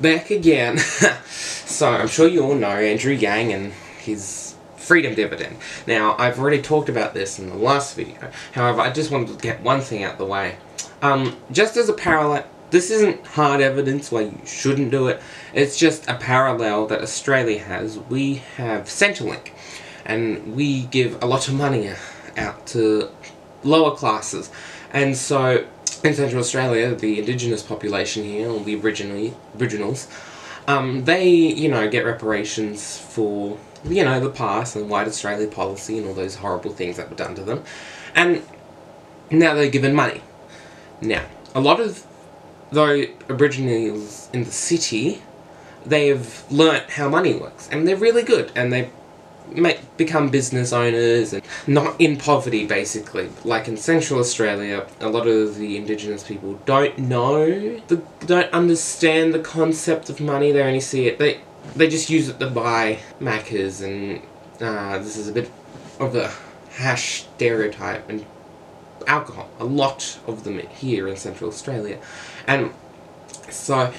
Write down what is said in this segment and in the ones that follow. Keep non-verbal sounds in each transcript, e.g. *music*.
back again. *laughs* so I'm sure you all know Andrew Yang and his freedom dividend. Now, I've already talked about this in the last video. However, I just wanted to get one thing out the way. Um, just as a parallel, this isn't hard evidence why you shouldn't do it. It's just a parallel that Australia has. We have Centrelink, and we give a lot of money out to lower classes. And so, in Central Australia, the indigenous population here, or the originally originals, um, they, you know, get reparations for, you know, the past and white Australia policy and all those horrible things that were done to them. And now they're given money. Now, a lot of though Aboriginals in the city, they've learnt how money works, and they're really good, and they make become business owners and not in poverty basically. Like in central australia a lot of the indigenous people don't know the, don't understand the concept of money. They only see it they they just use it to buy Maccas and uh, this is a bit of a hash stereotype and alcohol a lot of them here in central australia. And so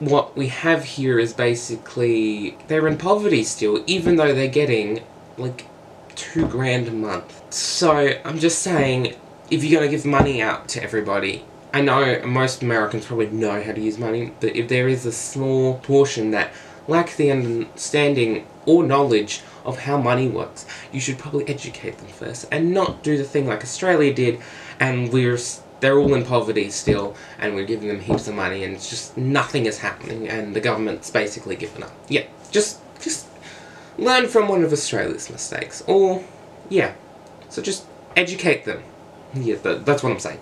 what we have here is basically they're in poverty still, even though they're getting like two grand a month. So I'm just saying, if you're gonna give money out to everybody, I know most Americans probably know how to use money, but if there is a small portion that lack the understanding or knowledge of how money works, you should probably educate them first and not do the thing like Australia did and we're they're all in poverty still, and we're giving them heaps of money, and it's just nothing is happening, and the government's basically given up. Yeah, just just learn from one of Australia's mistakes, or yeah, so just educate them. Yeah, that's what I'm saying.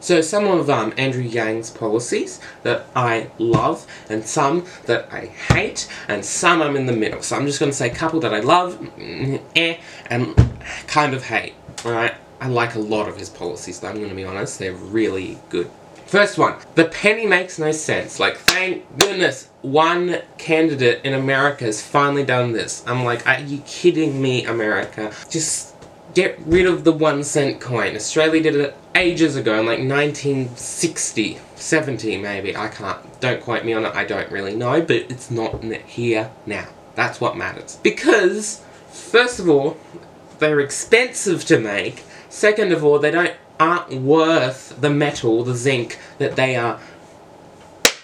So some of um, Andrew Yang's policies that I love, and some that I hate, and some I'm in the middle. So I'm just going to say a couple that I love, mm, eh, and kind of hate. Alright? I like a lot of his policies, I'm going to be honest. They're really good. First one, the penny makes no sense. Like, thank goodness one candidate in America has finally done this. I'm like, are you kidding me, America? Just get rid of the one cent coin. Australia did it ages ago, in like 1960, 70 maybe. I can't, don't quote me on it, I don't really know, but it's not here now. That's what matters. Because, first of all, they're expensive to make, Second of all, they don't aren't worth the metal, the zinc that they are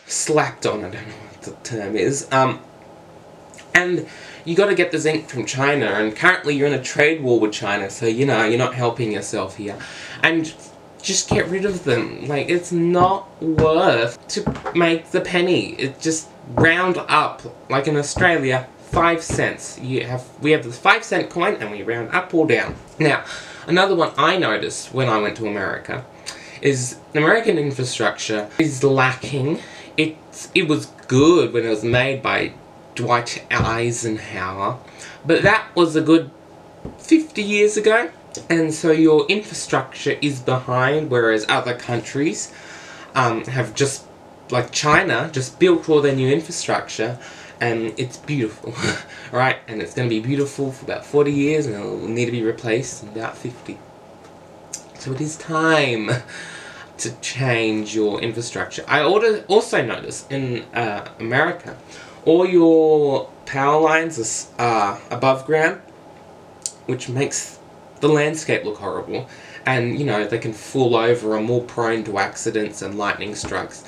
slapped on. I don't know what the term is. Um, and you got to get the zinc from China, and currently you're in a trade war with China, so you know you're not helping yourself here. And just get rid of them. Like it's not worth to make the penny. It just round up like in Australia, five cents. You have we have the five cent coin, and we round up or down. Now. Another one I noticed when I went to America is American infrastructure is lacking. It, it was good when it was made by Dwight Eisenhower, but that was a good 50 years ago. And so your infrastructure is behind, whereas other countries um, have just, like China, just built all their new infrastructure and it's beautiful, *laughs* right? And it's going to be beautiful for about 40 years and it'll need to be replaced in about 50. So it is time *laughs* to change your infrastructure. I also noticed in uh, America, all your power lines are above ground, which makes the landscape look horrible. And, you know, they can fall over, are more prone to accidents and lightning strikes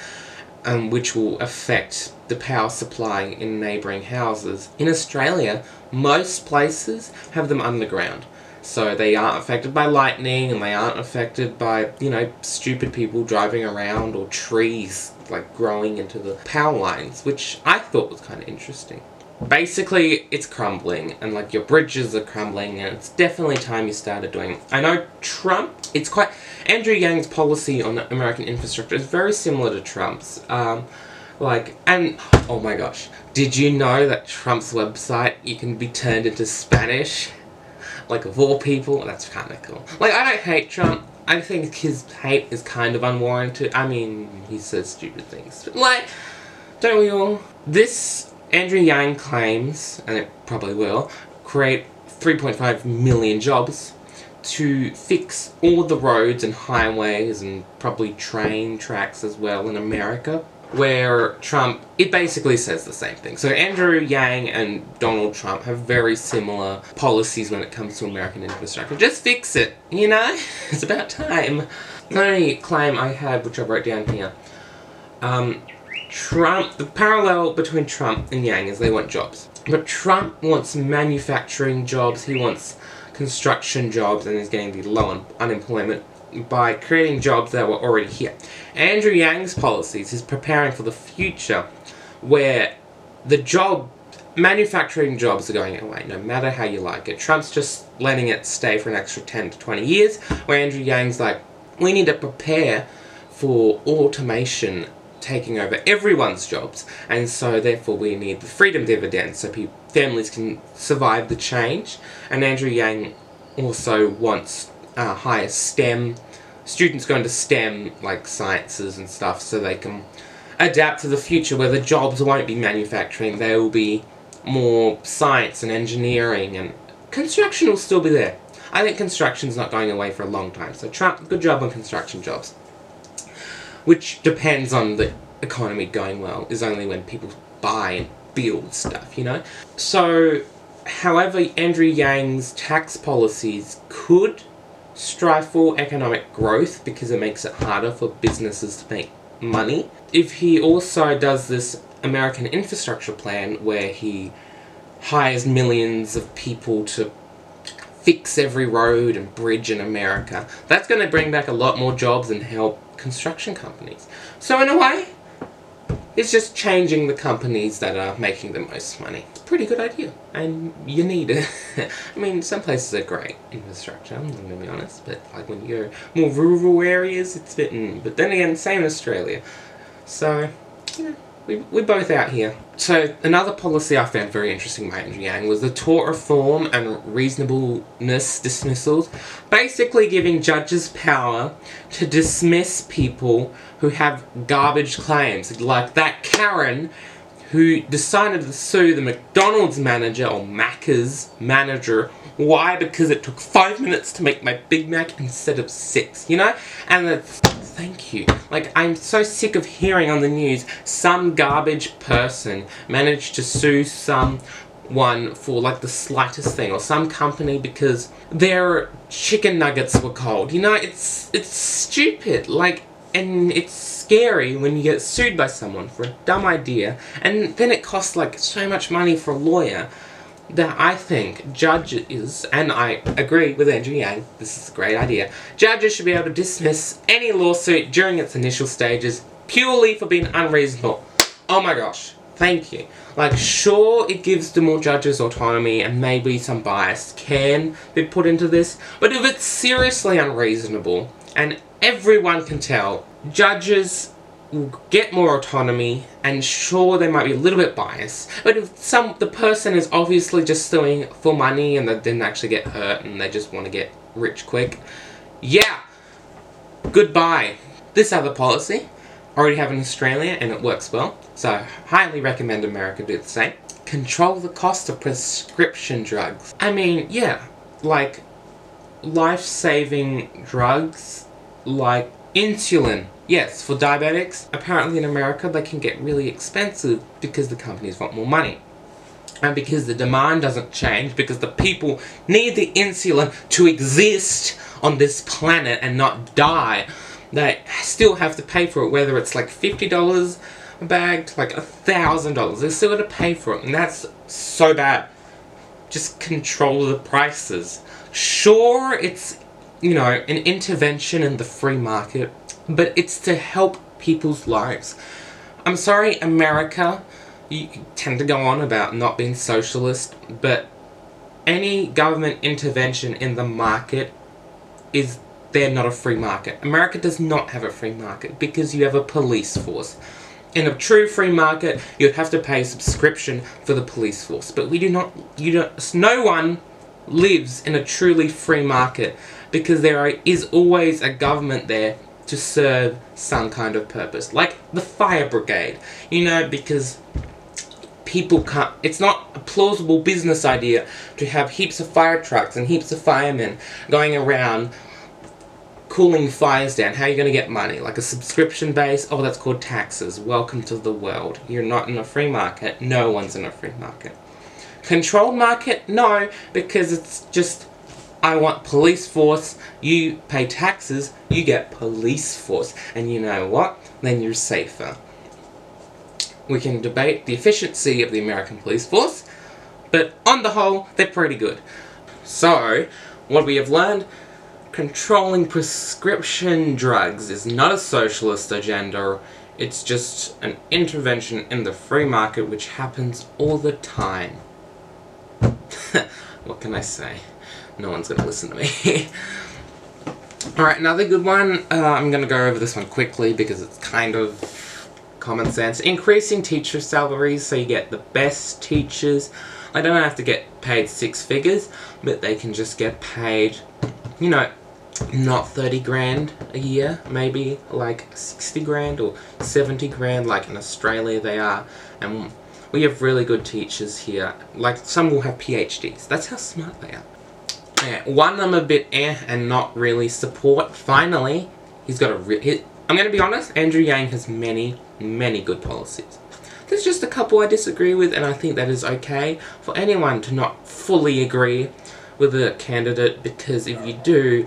um, which will affect the power supply in neighbouring houses. In Australia, most places have them underground. So they aren't affected by lightning and they aren't affected by, you know, stupid people driving around or trees like growing into the power lines, which I thought was kind of interesting basically it's crumbling and like your bridges are crumbling and it's definitely time you started doing I know Trump it's quite Andrew Yang's policy on American infrastructure is very similar to Trump's. Um, like and oh my gosh did you know that Trump's website you can be turned into Spanish? Like of all people that's kind of cool. Like I don't hate Trump. I think his hate is kind of unwarranted. I mean he says stupid things. But like don't we all? This Andrew Yang claims, and it probably will, create 3.5 million jobs to fix all the roads and highways and probably train tracks as well in America where Trump, it basically says the same thing. So Andrew Yang and Donald Trump have very similar policies when it comes to American infrastructure. Just fix it, you know? *laughs* It's about time. The only claim I had, which I wrote down here, um, Trump, the parallel between Trump and Yang is they want jobs. But Trump wants manufacturing jobs, he wants construction jobs, and is getting the low un- unemployment by creating jobs that were already here. Andrew Yang's policies is preparing for the future where the job manufacturing jobs are going away no matter how you like it. Trump's just letting it stay for an extra 10 to 20 years where Andrew Yang's like we need to prepare for automation taking over everyone's jobs and so therefore we need the freedom dividend so families can survive the change and Andrew Yang also wants uh, higher STEM students going to STEM like sciences and stuff so they can adapt to the future where the jobs won't be manufacturing, there will be more science and engineering and construction will still be there. I think construction's not going away for a long time. So Trump, good job on construction jobs. Which depends on the economy going well, is only when people buy and build stuff, you know? So however Andrew Yang's tax policies could strive for economic growth because it makes it harder for businesses to make money. If he also does this American infrastructure plan where he hires millions of people to fix every road and bridge in America, that's going to bring back a lot more jobs and help construction companies. So, in a way, it's just changing the companies that are making the most money. It's a pretty good idea, and you need it. *laughs* I mean, some places are great infrastructure, I'm gonna be honest, but like when you go more rural areas, it's fitting. Mm, but then again, same Australia. So, you know, we, we're both out here. So, another policy I found very interesting by Andrew Yang was the tort reform and reasonableness dismissals, basically giving judges power to dismiss people who have garbage claims, like that Karen who decided to sue the McDonald's manager or Macca's manager. Why? Because it took five minutes to make my Big Mac instead of six, you know? And that's, thank you. Like, I'm so sick of hearing on the news some garbage person managed to sue someone for like the slightest thing or some company because their chicken nuggets were cold. You know, it's it's stupid. Like and it's scary when you get sued by someone for a dumb idea, and then it costs like so much money for a lawyer that I think judges, and I agree with Andrew Yang, this is a great idea, judges should be able to dismiss any lawsuit during its initial stages purely for being unreasonable. Oh my gosh, thank you. Like, sure, it gives the more judges autonomy and maybe some bias can be put into this, but if it's seriously unreasonable, and everyone can tell, judges get more autonomy and sure they might be a little bit biased but if some the person is obviously just suing for money and they didn't actually get hurt and they just want to get rich quick yeah goodbye. This other policy already have in Australia and it works well so highly recommend America do the same. Control the cost of prescription drugs. I mean yeah like life-saving drugs like insulin Yes, for diabetics, apparently in America they can get really expensive because the companies want more money. And because the demand doesn't change, because the people need the insulin to exist on this planet and not die, they still have to pay for it, whether it's like $50 a bag to like $1,000. They're still going to pay for it, and that's so bad. Just control the prices. Sure, it's, you know, an intervention in the free market but it's to help people's lives. I'm sorry, America, you tend to go on about not being socialist, but any government intervention in the market is they're not a free market. America does not have a free market because you have a police force. In a true free market, you'd have to pay a subscription for the police force. But we do not, you don't, no one lives in a truly free market because there is always a government there to serve some kind of purpose. Like the fire brigade, you know, because people can't, it's not a plausible business idea to have heaps of fire trucks and heaps of firemen going around cooling fires down, how are you going to get money? Like a subscription base? Oh, that's called taxes. Welcome to the world. You're not in a free market. No one's in a free market. Controlled market? No, because it's just I want police force. You pay taxes, you get police force. And you know what? Then you're safer. We can debate the efficiency of the American police force, but on the whole, they're pretty good. So, what we have learned controlling prescription drugs is not a socialist agenda, it's just an intervention in the free market which happens all the time. *laughs* what can I say? No one's gonna listen to me. *laughs* Alright, another good one. Uh, I'm gonna go over this one quickly because it's kind of common sense. Increasing teacher salaries so you get the best teachers. I don't have to get paid six figures, but they can just get paid, you know, not 30 grand a year, maybe like 60 grand or 70 grand like in Australia they are. And we have really good teachers here. Like some will have PhDs. That's how smart they are. Yeah, one I'm a bit eh and not really support. Finally, he's got a real... I'm going to be honest, Andrew Yang has many, many good policies. There's just a couple I disagree with and I think that is okay for anyone to not fully agree with a candidate because if you do,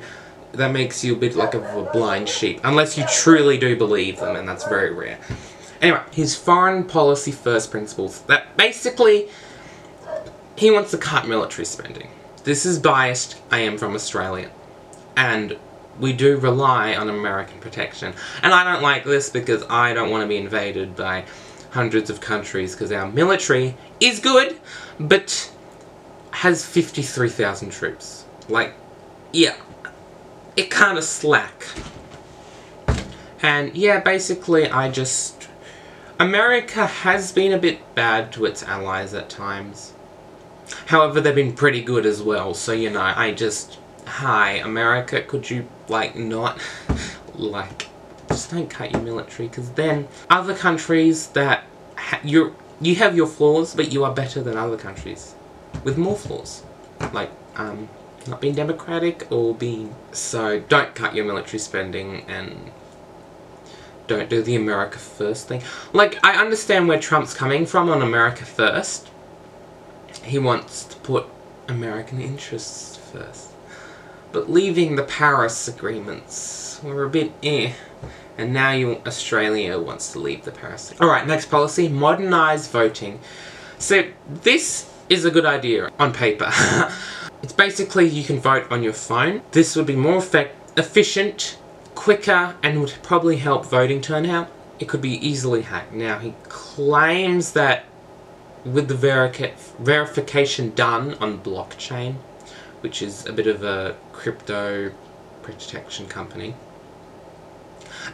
that makes you a bit like of a blind sheep. Unless you truly do believe them, and that's very rare. Anyway, his foreign policy first principles. That basically, he wants to cut military spending. This is biased. I am from Australia. And we do rely on American protection. And I don't like this because I don't want to be invaded by hundreds of countries because our military is good, but has 53,000 troops. Like, yeah, it kind of slack. And yeah, basically I just... America has been a bit bad to its allies at times. However, they've been pretty good as well, so you know, I just... Hi, America, could you, like, not... like, just don't cut your military, because then other countries that... you're, you have your flaws, but you are better than other countries. With more flaws. Like, um, not being democratic or being... So don't cut your military spending and don't do the America First thing. Like, I understand where Trump's coming from on America First. He wants to put American interests first. But leaving the Paris agreements were a bit eh. And now you, Australia wants to leave the Paris Alright, next policy, modernise voting. So, this is a good idea on paper. *laughs* It's basically you can vote on your phone. This would be more effect efficient, quicker, and would probably help voting turnout. It could be easily hacked. Now, he claims that with the verica verification done on blockchain, which is a bit of a crypto protection company,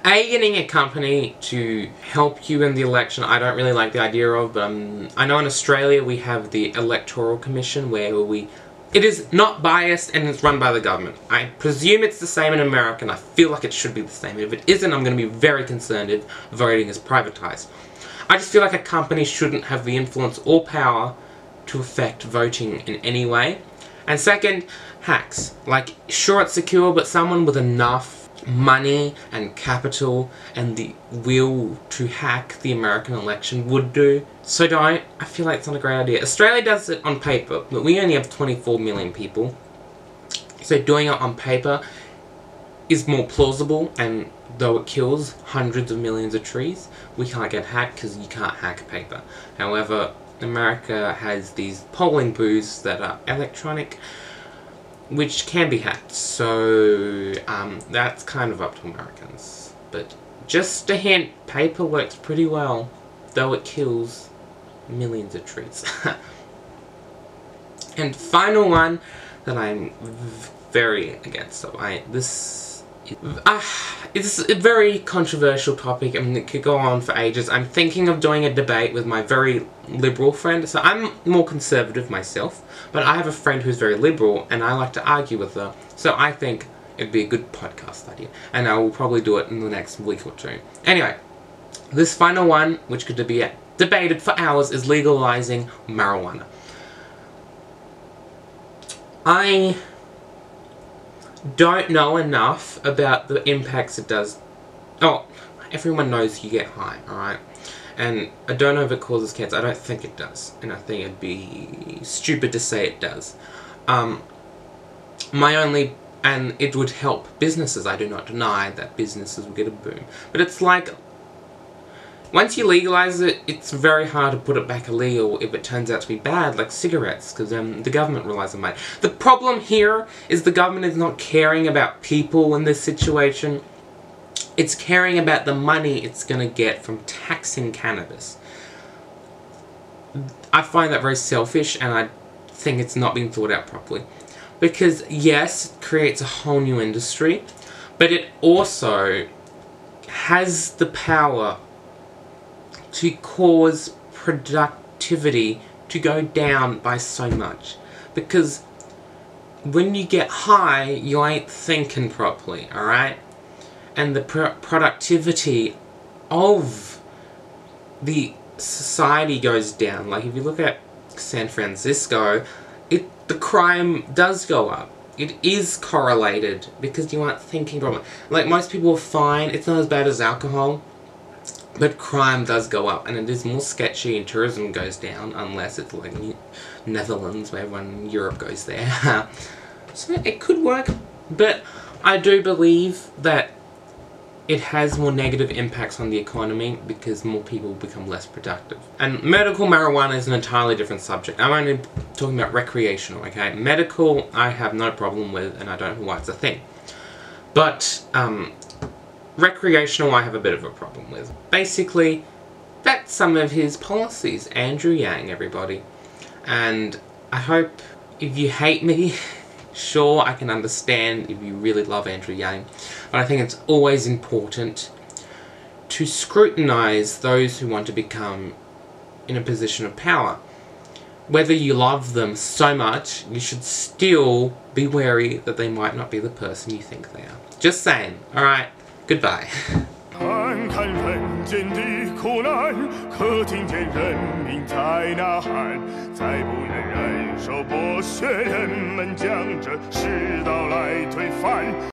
a, getting a company to help you in the election, I don't really like the idea of, but um, I know in Australia we have the Electoral Commission where we it is not biased and it's run by the government. I presume it's the same in America and I feel like it should be the same. If it isn't, I'm going to be very concerned if voting is privatized. I just feel like a company shouldn't have the influence or power to affect voting in any way. And second, hacks. Like, sure it's secure, but someone with enough money and capital and the will to hack the American election would do. So don't. I feel like it's not a great idea. Australia does it on paper, but we only have 24 million people. So doing it on paper is more plausible and though it kills hundreds of millions of trees, we can't get hacked because you can't hack paper. However, America has these polling booths that are electronic which can be hacked, so um, that's kind of up to Americans. But just a hint, paper works pretty well, though it kills millions of trees. *laughs* and final one that I'm very against, so I, this uh, it's a very controversial topic and it could go on for ages. I'm thinking of doing a debate with my very liberal friend. So I'm more conservative myself, but I have a friend who's very liberal and I like to argue with her. So I think it'd be a good podcast idea. And I will probably do it in the next week or two. Anyway, this final one, which could be debated for hours, is legalizing marijuana. I don't know enough about the impacts it does. Oh, everyone knows you get high, alright? And I don't know if it causes cancer. I don't think it does. And I think it'd be stupid to say it does. Um, my only and it would help businesses. I do not deny that businesses will get a boom. But it's like, once you legalize it, it's very hard to put it back illegal if it turns out to be bad, like cigarettes, because um, the government relies on money. The problem here is the government is not caring about people in this situation. It's caring about the money it's going to get from taxing cannabis. I find that very selfish, and I think it's not being thought out properly. Because, yes, it creates a whole new industry, but it also has the power to cause productivity to go down by so much. Because when you get high, you ain't thinking properly, alright? And the pr productivity of the society goes down. Like, if you look at San Francisco, it the crime does go up. It is correlated because you aren't thinking properly. Like most people are fine, it's not as bad as alcohol, but crime does go up and it is more sketchy and tourism goes down unless it's like Netherlands where everyone in Europe goes there. *laughs* so it could work, but I do believe that it has more negative impacts on the economy because more people become less productive. And medical marijuana is an entirely different subject. I'm only talking about recreational, okay? Medical, I have no problem with, and I don't know why it's a thing. But, um, recreational, I have a bit of a problem with. Basically, that's some of his policies. Andrew Yang, everybody. And I hope if you hate me, *laughs* Sure, I can understand if you really love Andrew Yang, but I think it's always important to scrutinize those who want to become in a position of power. Whether you love them so much, you should still be wary that they might not be the person you think they are. Just saying. Alright, goodbye. 看看人间的苦难，可听见人民在呐喊，再不愿忍受剥削，人们将这世道来推翻。